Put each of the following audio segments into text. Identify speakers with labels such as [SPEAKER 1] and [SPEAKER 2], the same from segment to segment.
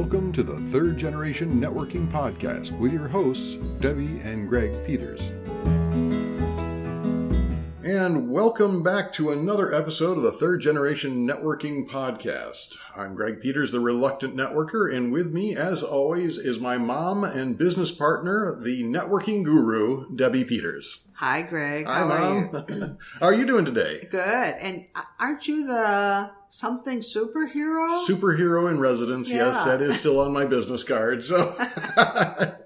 [SPEAKER 1] Welcome to the Third Generation Networking Podcast with your hosts, Debbie and Greg Peters. And welcome back to another episode of the Third Generation Networking Podcast. I'm Greg Peters, the reluctant networker, and with me, as always, is my mom and business partner, the networking guru, Debbie Peters.
[SPEAKER 2] Hi, Greg.
[SPEAKER 1] Hi,
[SPEAKER 2] How are you?
[SPEAKER 1] Mom. How are you doing today?
[SPEAKER 2] Good. And aren't you the something superhero?
[SPEAKER 1] Superhero in residence. Yes, that is still on my business card. So,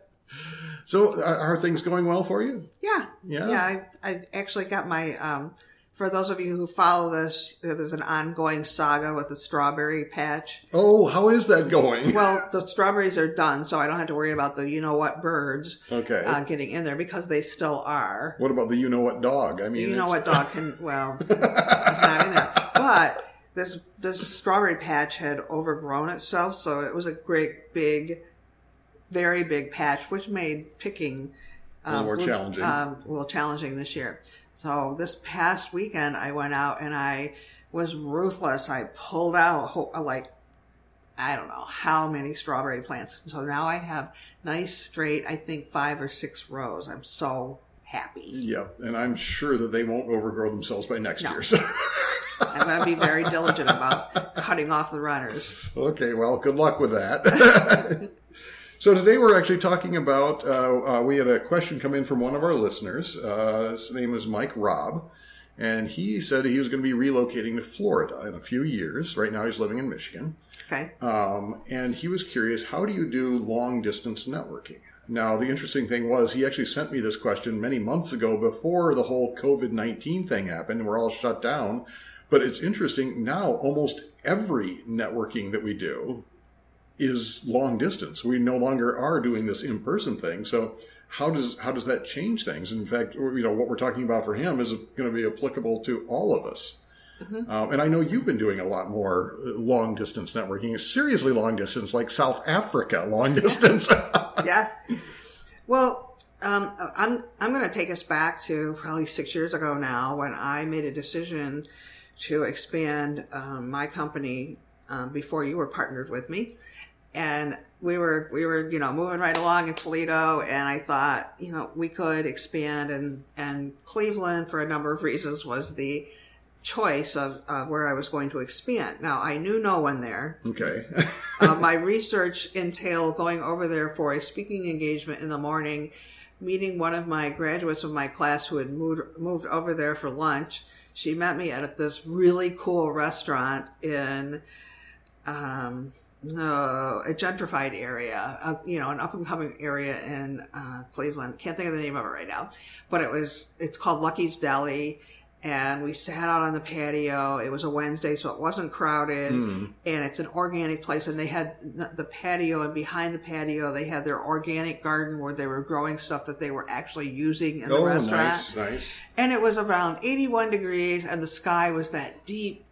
[SPEAKER 1] so are are things going well for you?
[SPEAKER 2] yeah.
[SPEAKER 1] Yeah?
[SPEAKER 2] Yeah. I, I actually got my, um, for those of you who follow this, there's an ongoing saga with the strawberry patch.
[SPEAKER 1] Oh, how is that going?
[SPEAKER 2] Well, the strawberries are done, so I don't have to worry about the you know what birds
[SPEAKER 1] Okay.
[SPEAKER 2] uh, getting in there because they still are.
[SPEAKER 1] what about the you know what dog? I mean,
[SPEAKER 2] you know what dog can well it's not in there but this this strawberry patch had overgrown itself so it was a great big very big patch which made picking
[SPEAKER 1] A little more challenging.
[SPEAKER 2] um, a little challenging this year so this past weekend i went out and i was ruthless i pulled out a whole, like I don't know how many strawberry plants. So now I have nice straight, I think five or six rows. I'm so happy.
[SPEAKER 1] Yeah, and I'm sure that they won't overgrow themselves by next
[SPEAKER 2] No.
[SPEAKER 1] year. So.
[SPEAKER 2] I'm going to be very diligent about cutting off the runners.
[SPEAKER 1] Okay, well, good luck with that. so today we're actually talking about. Uh, uh, we had a question come in from one of our listeners. Uh, his name is Mike Robb, and he said he was going to be relocating to Florida in a few years. Right now, he's living in Michigan,
[SPEAKER 2] Okay.
[SPEAKER 1] um, and he was curious: how do you do long distance networking? Now, the interesting thing was he actually sent me this question many months ago before the whole COVID nineteen thing happened. We're all shut down. But it's interesting now, almost every networking that we do is long distance. We no longer are doing this in person thing. So how does how does that change things? In fact, you know what we're talking about for him is going to be applicable to all of us. Um, and I know you've been doing a lot more long distance networking, seriously long distance, like South Africa long distance.
[SPEAKER 2] Yeah. Well, um, I'm I'm going to take us back to probably six years ago now when I made a decision to expand um, my company um, before you were partnered with me, and we were we were you know moving right along in Toledo, and I thought you know we could expand, and and Cleveland for a number of reasons was the choice of, of where I was going to expand. Now I knew no one there
[SPEAKER 1] okay.
[SPEAKER 2] uh, my research entailed going over there for a speaking engagement in the morning, meeting one of my graduates of my class who had moved moved over there for lunch. She met me at this really cool restaurant in um, no, a gentrified area, uh, you know, an up and coming area in uh, Cleveland. Can't think of the name of it right now, but it was it's called Lucky's Deli. And we sat out on the patio. It was a Wednesday, so it wasn't crowded. And it's an organic place. And they had the the patio, and behind the patio, they had their organic garden where they were growing stuff that they were actually using in the
[SPEAKER 1] oh,
[SPEAKER 2] restaurant
[SPEAKER 1] nice, nice.
[SPEAKER 2] and it was around 81 degrees and the sky was that deep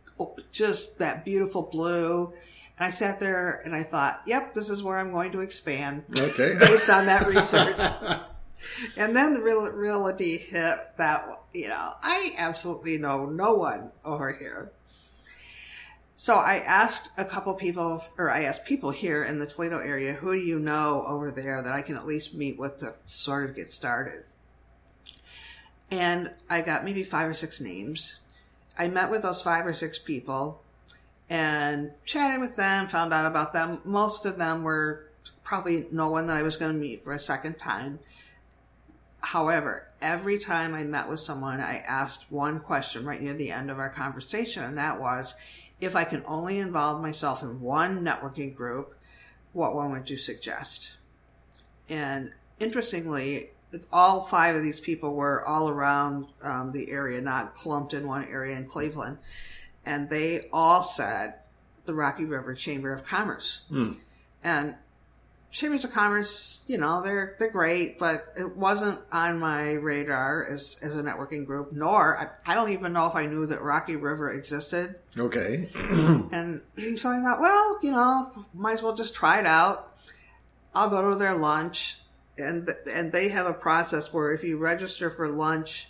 [SPEAKER 2] just that beautiful blue and i sat there and i thought yep this is where i'm going to expand
[SPEAKER 1] Okay.
[SPEAKER 2] based on that research and then the real reality hit that you know i absolutely know no one over here so I asked a couple people, or I asked people here in the Toledo area, who do you know over there that I can at least meet with to sort of get started? And I got maybe five or six names. I met with those five or six people and chatted with them, found out about them. Most of them were probably no one that I was going to meet for a second time. However, every time I met with someone, I asked one question right near the end of our conversation, and that was if I can only involve myself in one networking group, what one would you suggest? And interestingly, all five of these people were all around um, the area, not clumped in one area in Cleveland. And they all said the Rocky River Chamber of Commerce. And Chambers of Commerce, you know, they're they're great, but it wasn't on my radar as as a networking group. Nor I, I don't even know if I knew that Rocky River existed.
[SPEAKER 1] Okay.
[SPEAKER 2] And so I thought, well, you know, might as well just try it out. I'll go to their lunch, and and they have a process where if you register for lunch,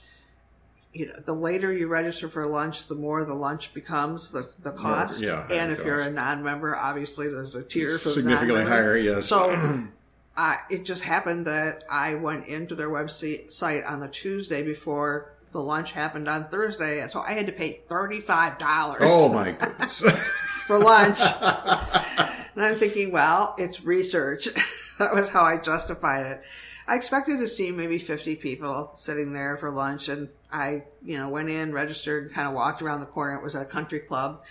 [SPEAKER 2] you know, the later you register for lunch, the more the lunch becomes the the cost.
[SPEAKER 1] yeah,
[SPEAKER 2] and
[SPEAKER 1] it
[SPEAKER 2] if you're a non-member, obviously there's a tier for
[SPEAKER 1] Significantly higher, yes.
[SPEAKER 2] So I, it just happened that I went into their website on the Tuesday before the lunch happened on Thursday, so I had to pay thirty five dollars
[SPEAKER 1] oh my goodness.
[SPEAKER 2] for lunch. and I'm thinking, well, it's research. that was how I justified it. I expected to see maybe 50 people sitting there for lunch, and I, you know, went in, registered, kind of walked around the corner. It was at a country club.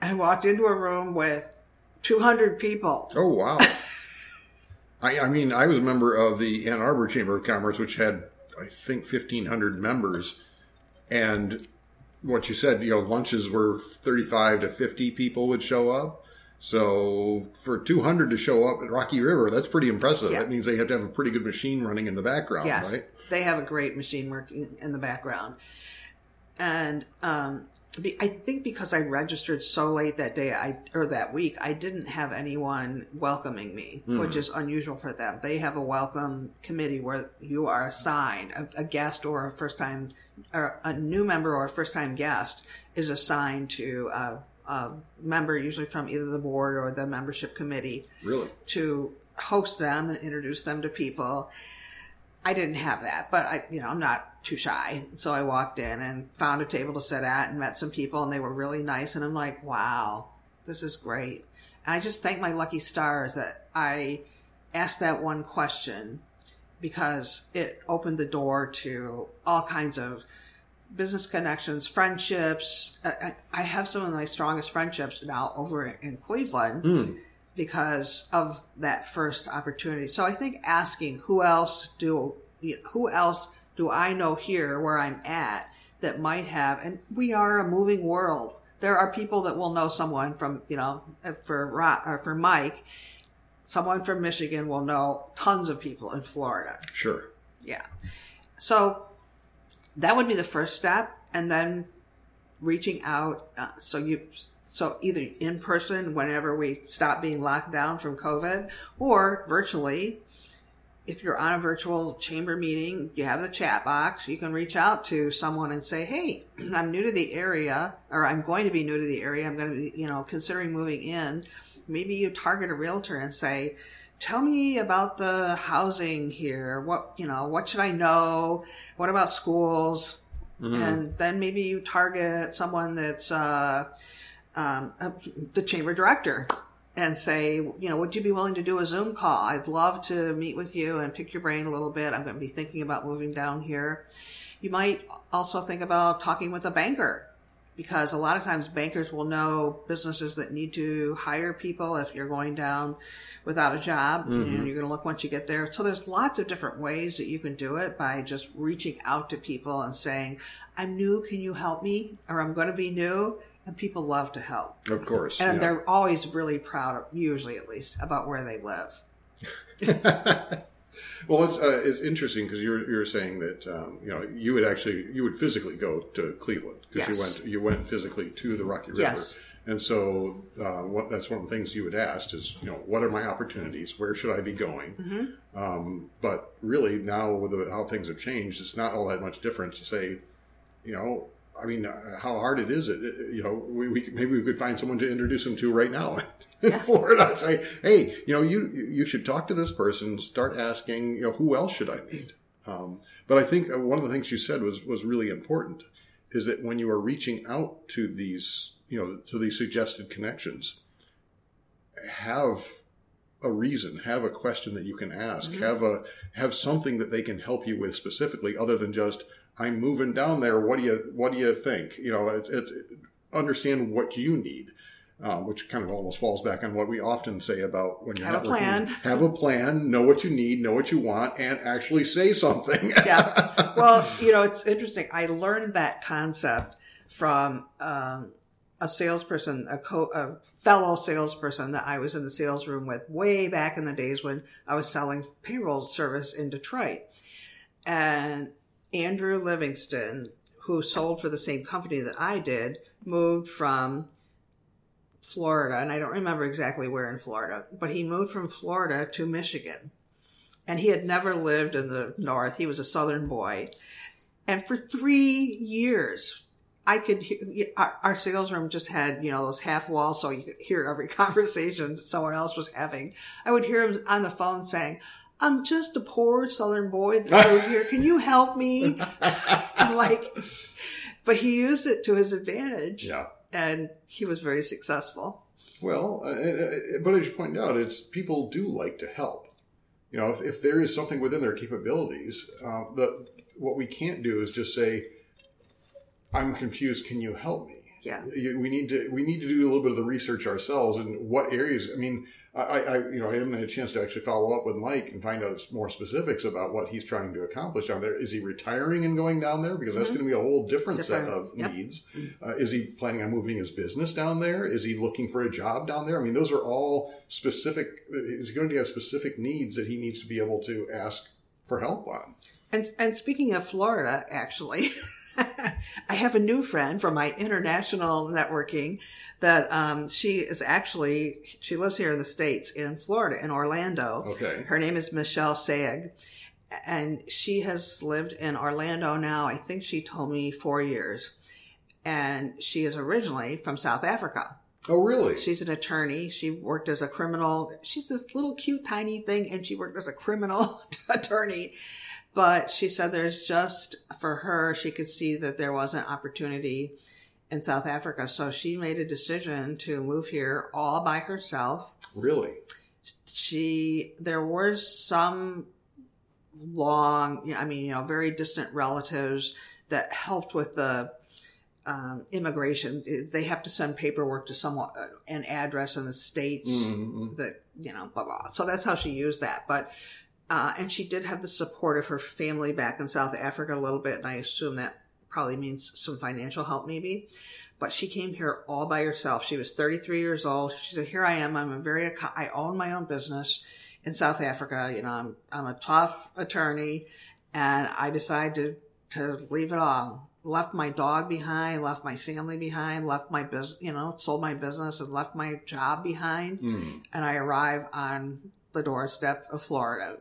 [SPEAKER 2] I walked into a room with 200 people.
[SPEAKER 1] oh wow. I, I mean, I was a member of the Ann Arbor Chamber of Commerce, which had, I think, fifteen hundred members, and what you said, you know, lunches were thirty-five to fifty people would show up. So for two hundred to show up at Rocky River, that's pretty impressive.
[SPEAKER 2] Yeah.
[SPEAKER 1] That means they have to have a pretty good machine running in the background,
[SPEAKER 2] Yes,
[SPEAKER 1] right?
[SPEAKER 2] they have a great machine working in the background. And um, be- I think because I registered so late that day, I or that week, I didn't have anyone welcoming me, which is unusual for them. They have a welcome committee where you are assigned a, a guest or a first time, or a new member or a first time guest is assigned to a, a member, usually from either the board or the membership committee
[SPEAKER 1] Really?
[SPEAKER 2] to host them and introduce them to people. I didn't have that, but I, you know, I'm not too shy. So I walked in and found a table to sit at and met some people and they were really nice. And I'm like, wow, this is great. And I just thank my lucky stars that I asked that one question because it opened the door to all kinds of business connections, friendships. I, have some of my strongest friendships now over in Cleveland hmm. because of that first opportunity. So I think asking who else do you know, who else do I know here where I'm at that might have, and we are a moving world. There are people that will know someone from you know uh, for Ro- or for Mike, someone from Michigan will know tons of people in Florida.
[SPEAKER 1] Sure.
[SPEAKER 2] Yeah. So that would be the first step, and then reaching out. Uh, so you, so either in person whenever we stop being locked down from COVID, or virtually. If you're on a virtual chamber meeting, you have the chat box. You can reach out to someone and say, "Hey, I'm new to the area, or I'm going to be new to the area. I'm going to be, you know, considering moving in." Maybe you target a realtor and say, tell me about the housing here. What, you know, what should I know? What about schools? And then maybe you target someone that's, uh, um, the chamber director and say, you know, would you be willing to do a Zoom call? I'd love to meet with you and pick your brain a little bit. I'm going to be thinking about moving down here. You might also think about talking with a banker because a lot of times bankers will know businesses that need to hire people if you're going down without a job you know, mm-hmm. you're going to look once you get there so there's lots of different ways that you can do it by just reaching out to people and saying i'm new can you help me or i'm going to be new and people love to help
[SPEAKER 1] Of course.
[SPEAKER 2] and
[SPEAKER 1] yeah.
[SPEAKER 2] they're always really proud usually at least about where they live
[SPEAKER 1] Well, it's uh, it's interesting because you're you're saying that um, you know you would actually you would physically go to Cleveland because you went you went physically to the Rocky River,
[SPEAKER 2] Yes.
[SPEAKER 1] and so uh, what that's one of the things you would ask is you know what are my opportunities? Where should I be going?
[SPEAKER 2] Mm-hmm.
[SPEAKER 1] Um, but really now with the, how things have changed, it's not all that much different to say, you know. I mean, uh, how hard it is it? You know, we, we maybe we could find someone to introduce them to right now in Florida. and Say, hey, you know, you you should talk to this person. Start asking, you know, who else should I meet? Um, but I think uh, one of the things you said was was really important is that when you are reaching out to these, you know, to these suggested connections, have a reason, have a question that you can ask, have a have something that they can help you with specifically, other than just I'm moving down there. What do you what do you think? You know, it's, it's understand what you need. Um, which kind of almost falls back on what we often say about when you're
[SPEAKER 2] Have a plan.
[SPEAKER 1] Have a plan. Know what you need. Know what you want, and actually say something.
[SPEAKER 2] yeah. Well, you know, it's interesting. I learned that concept from um, a salesperson, a, co- a fellow salesperson that I was in the sales room with way back in the days when I was selling payroll service in Detroit. And Andrew Livingston, who sold for the same company that I did, moved from Florida, and I don't remember exactly where in Florida, but he moved from Florida to Michigan. And he had never lived in the north. He was a southern boy. And for three years, I could hear, our, sales room just had, you know, those half walls so you could hear every conversation someone else was having. I would hear him on the phone saying, I'm just a poor southern boy that moved here. Can you help me? I'm like, but he used it to his advantage.
[SPEAKER 1] Yeah.
[SPEAKER 2] And he was very successful.
[SPEAKER 1] Well, uh, uh, but as you pointed out, it's people do like to help. You know, if, if there is something within their capabilities, uh, the what we can't do is just say, "I'm confused. Can you help me?"
[SPEAKER 2] Yeah.
[SPEAKER 1] We need to we need to do a little bit of the research ourselves and what areas. I mean, I, I you know I haven't had a chance to actually follow up with Mike and find out more specifics about what he's trying to accomplish down there. Is he retiring and going down there because that's going to be a whole different, set of
[SPEAKER 2] yep.
[SPEAKER 1] needs? Uh, is he planning on moving his business down there? Is he looking for a job down there? I mean, those are all specific. He's going to have specific needs that he needs to be able to ask for help on.
[SPEAKER 2] And and speaking of Florida, actually, I have a new friend from my international networking that um, she is actually she lives here in the states in Florida in Orlando.
[SPEAKER 1] Okay.
[SPEAKER 2] Her name is Michelle Saig, and she has lived in Orlando now. I think she told me four years, and she is originally from South Africa.
[SPEAKER 1] Oh, really?
[SPEAKER 2] She's an attorney. She worked as a criminal. She's this little cute tiny thing and she worked as a criminal attorney. But she said there's just for her, she could see that there was an opportunity in South Africa. So she made a decision to move here all by herself.
[SPEAKER 1] Really?
[SPEAKER 2] She, there were some long, I mean, you know, very distant relatives that helped with the um, immigration. They have to send paperwork to someone, an address in the states
[SPEAKER 1] Mhm.
[SPEAKER 2] that you know, blah blah. So that's how she used that. But uh, and she did have the support of her family back in South Africa a little bit, and I assume that probably means some financial help, maybe. But she came here all by herself. She was 33 years old. She said, "Here I am. I'm a very I own my own business in South Africa. You know, I'm I'm a tough attorney, and I decided to to leave it all." Left my dog behind, left my family behind, left my business, you know, sold my business and left my job behind
[SPEAKER 1] Mm.
[SPEAKER 2] and I arrive on the doorstep of Florida.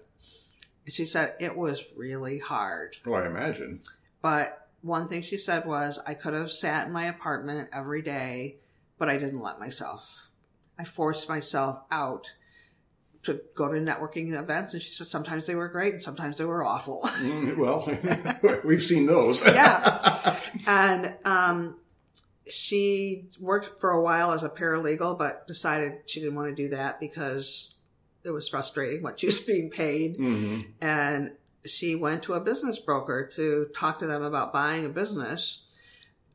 [SPEAKER 2] She said it was really hard.
[SPEAKER 1] Oh, I imagine.
[SPEAKER 2] But one thing she said was, I could have sat in my apartment every day, but I didn't let myself. I forced myself out to go to networking events. And she said sometimes they were great and sometimes they were awful.
[SPEAKER 1] Mm, well, we've seen those.
[SPEAKER 2] yeah. And um, she worked for a while as a paralegal, but decided she didn't want to do that because it was frustrating what she was being paid.
[SPEAKER 1] Mhm.
[SPEAKER 2] And she went to a business broker to talk to them about buying a business.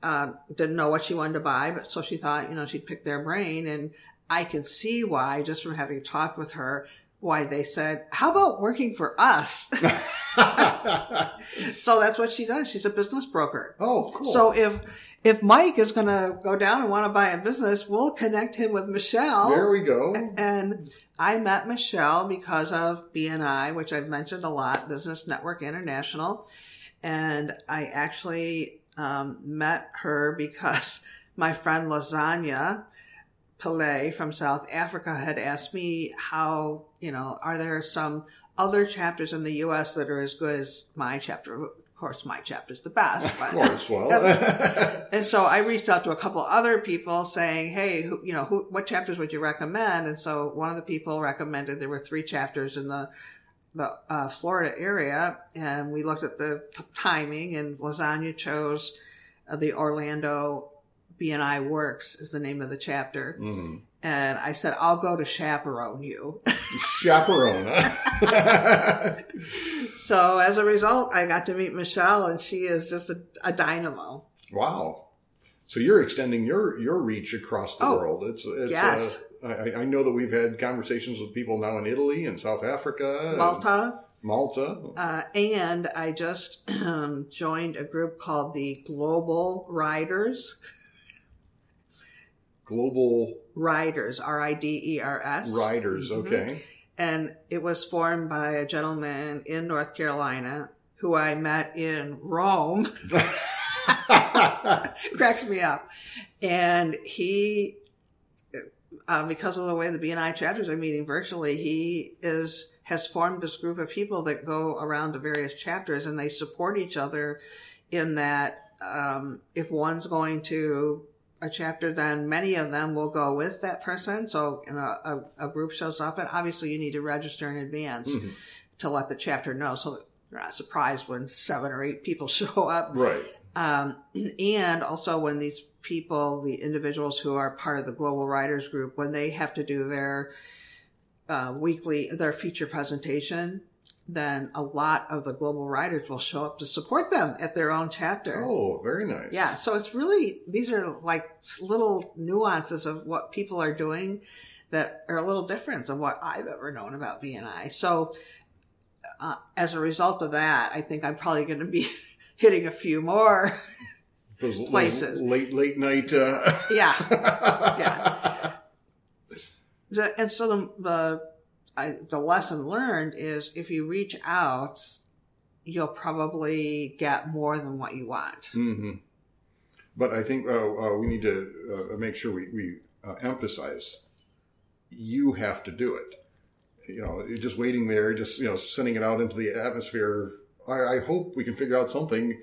[SPEAKER 2] Um, didn't know what she wanted to buy, but so she thought, you know, she'd pick their brain. And I can see why, just from having talked with her, why they said, how about working for us? so that's what she does. She's a business broker.
[SPEAKER 1] oh, cool.
[SPEAKER 2] So if if Mike is going to go down and want to buy a business, we'll connect him with Michelle.
[SPEAKER 1] there we go.
[SPEAKER 2] And I met Michelle because of BNI, which I've mentioned a lot, Business Network International. And I actually um, met her because my friend Lasagna Pillay from South Africa had asked me how, you know, are there some other chapters in the U.S. that are as good as my chapter? Of course, my chapter's the best.
[SPEAKER 1] Of
[SPEAKER 2] But
[SPEAKER 1] course. Well,
[SPEAKER 2] and so I reached out to a couple other people saying, "Hey, who, you know, who, what chapters would you recommend?" And so one of the people recommended there were three chapters in the the uh, Florida area, and we looked at the t- timing, and Lasagna chose uh, the Orlando BNI Works is the name of the chapter,
[SPEAKER 1] mm.
[SPEAKER 2] and I said, "I'll go to chaperone you."
[SPEAKER 1] chaperone.
[SPEAKER 2] so as a result, I got to meet Michelle, and she is just a, a dynamo.
[SPEAKER 1] wow. So you're extending your your reach across the
[SPEAKER 2] Oh,
[SPEAKER 1] world. It's it's.
[SPEAKER 2] yes.
[SPEAKER 1] Uh, I, I know that we've had conversations with people now in Italy and South Africa, and
[SPEAKER 2] Malta.
[SPEAKER 1] Malta.
[SPEAKER 2] Uh, and I just um, joined a group called the Global Riders.
[SPEAKER 1] Global
[SPEAKER 2] Riders, R I D E R S.
[SPEAKER 1] riders.
[SPEAKER 2] Mhm.
[SPEAKER 1] Okay.
[SPEAKER 2] And it was formed by a gentleman in North Carolina who I met in Rome. Cracks me up. And he, uh, because of the way the BNI chapters are meeting virtually, he is has formed this group of people that go around to various chapters and they support each other in that um, if one's going to a chapter, then many of them will go with that person. So you know, a, a group shows up, and obviously you need to register in advance
[SPEAKER 1] Mm-hmm.
[SPEAKER 2] to let the chapter know, so you're not surprised when seven or eight people show up.
[SPEAKER 1] Right.
[SPEAKER 2] Um, and also when these people, the individuals who are part of the Global Riders Group, when they have to do their uh, weekly, their feature presentation, then a lot of the global riders will show up to support them at their own chapter.
[SPEAKER 1] Oh, very nice.
[SPEAKER 2] Yeah, so it's really these are like little nuances of what people are doing that are a little different than what I've ever known about BNI. So uh, as a result of that, I think I'm probably going to be hitting a few more.
[SPEAKER 1] Those, those
[SPEAKER 2] places.
[SPEAKER 1] late late night. Uh...
[SPEAKER 2] yeah, yeah. The, and so the the, I, the lesson learned is if you reach out, you'll probably get more than what you want.
[SPEAKER 1] hmm But I think uh, uh, we need to uh, make sure we, we uh, emphasize you have to do it. You know, just waiting there, just you know, sending it out into the atmosphere. I, I hope we can figure out something.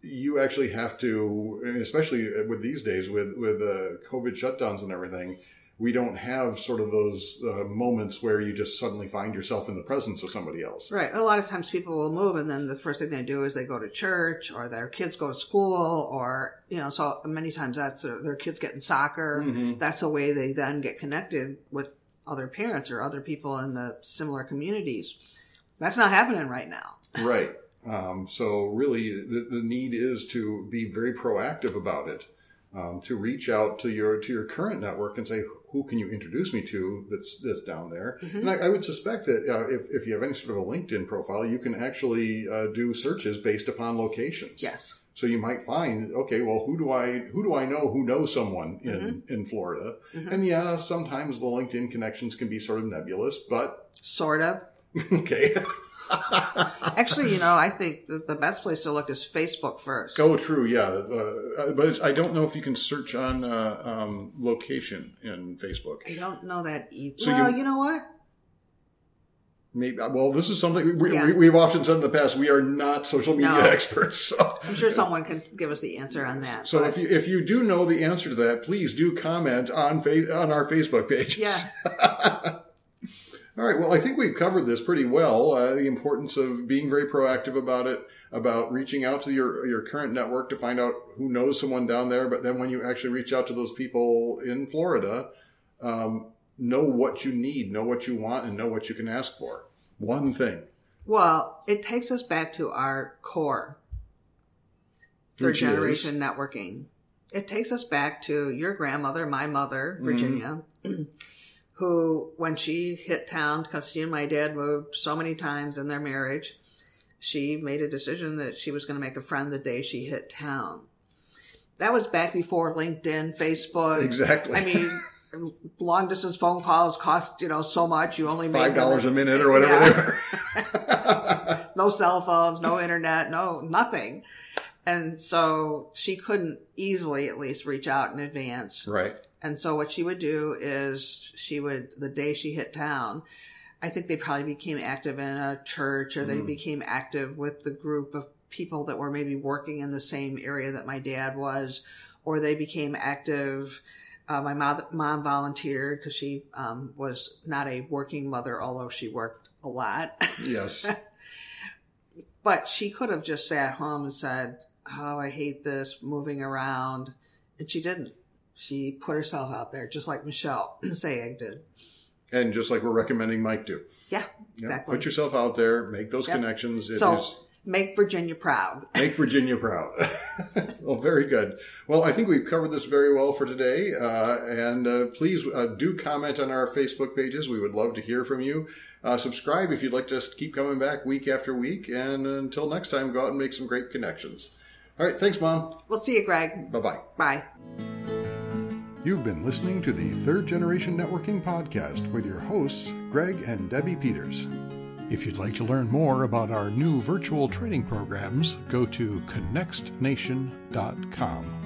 [SPEAKER 1] You actually have to, especially with these days with with uh, COVID shutdowns and everything. We don't have sort of those uh, moments where you just suddenly find yourself in the presence of somebody else.
[SPEAKER 2] Right. A lot of times people will move and then the first thing they do is they go to church or their kids go to school or, you know, so many times that's their, their kids getting soccer. That's the way they then get connected with other parents or other people in the similar communities. That's not happening right now.
[SPEAKER 1] Right. Um, so really, the, the need is to be very proactive about it, um, to reach out to your to your current network and say, who can you introduce me to that's that's down there? And I, I would suspect that uh, if if you have any sort of a LinkedIn profile, you can actually uh, do searches based upon locations.
[SPEAKER 2] Yes.
[SPEAKER 1] So you might find, okay, well, who do I who do I know who knows someone in in Florida? And yeah, sometimes the LinkedIn connections can be sort of nebulous, but
[SPEAKER 2] Sort of.
[SPEAKER 1] okay.
[SPEAKER 2] Actually, you know, I think that the best place to look is Facebook first.
[SPEAKER 1] Oh, true. Yeah, uh, but it's, I don't know if you can search on uh, um, location in Facebook.
[SPEAKER 2] I don't know that either.
[SPEAKER 1] So
[SPEAKER 2] well,
[SPEAKER 1] you-
[SPEAKER 2] you, know what?
[SPEAKER 1] Maybe. Well, this is something we,
[SPEAKER 2] Yeah.
[SPEAKER 1] we, we've often said in the past. We are not social media
[SPEAKER 2] No.
[SPEAKER 1] experts. So,
[SPEAKER 2] I'm sure someone can give us the answer on that.
[SPEAKER 1] so
[SPEAKER 2] but-
[SPEAKER 1] if you if you do know the answer to that, please do comment on fa- on our Facebook pages.
[SPEAKER 2] yeah,
[SPEAKER 1] All right. Well, I think we've covered this pretty well. Uh, the importance of being very proactive about it, about reaching out to your your current network to find out who knows someone down there. But then when you actually reach out to those people in Florida, um, know what you need, know what you want, and know what you can ask for. One thing,
[SPEAKER 2] well, it takes us back to our core, third
[SPEAKER 1] Which is?
[SPEAKER 2] generation networking. It takes us back to your grandmother, my mother,
[SPEAKER 1] Mm-hmm.
[SPEAKER 2] Who, when she hit town, because she and my dad moved so many times in their marriage, she made a decision that she was going to make a friend the day she hit town. That was back before LinkedIn, Facebook.
[SPEAKER 1] Exactly.
[SPEAKER 2] I mean, long distance phone calls cost, you know, so much. You only them-
[SPEAKER 1] dollars a minute or whatever
[SPEAKER 2] Yeah. no cell phones, no internet, no nothing. And so she couldn't easily at least reach out in advance.
[SPEAKER 1] right.
[SPEAKER 2] And so what she would do is she would, the day she hit town, I think they probably became active in a church or they became active with the group of people that were maybe working in the same area that my dad was, or they became active. Uh, my mom, mom volunteered because she um, was not a working mother, although she worked a lot.
[SPEAKER 1] Yes.
[SPEAKER 2] But she could have just sat home and said, Oh, I hate this moving around. And she didn't. She put herself out there, just like Michelle Sayeg did.
[SPEAKER 1] and just like we're recommending Mike do.
[SPEAKER 2] Yeah,
[SPEAKER 1] Yeah,
[SPEAKER 2] exactly.
[SPEAKER 1] Put yourself out there, make those
[SPEAKER 2] Yep.
[SPEAKER 1] connections. It is.
[SPEAKER 2] so make Virginia proud.
[SPEAKER 1] Make Virginia proud. well, very good. Well, I think we've covered this very well for today. Uh, and uh, please uh, do comment on our Facebook pages. We would love to hear from you. Uh, subscribe if you'd like to just keep coming back week after week. And until next time, go out and make some great connections. All right. Thanks, Mom.
[SPEAKER 2] We'll see you, Greg.
[SPEAKER 1] Bye bye
[SPEAKER 2] bye.
[SPEAKER 1] You've been listening to the Third Generation Networking Podcast with your hosts, Greg and Debbie Peters. If you'd like to learn more about our new virtual training programs, go to connectnation.com.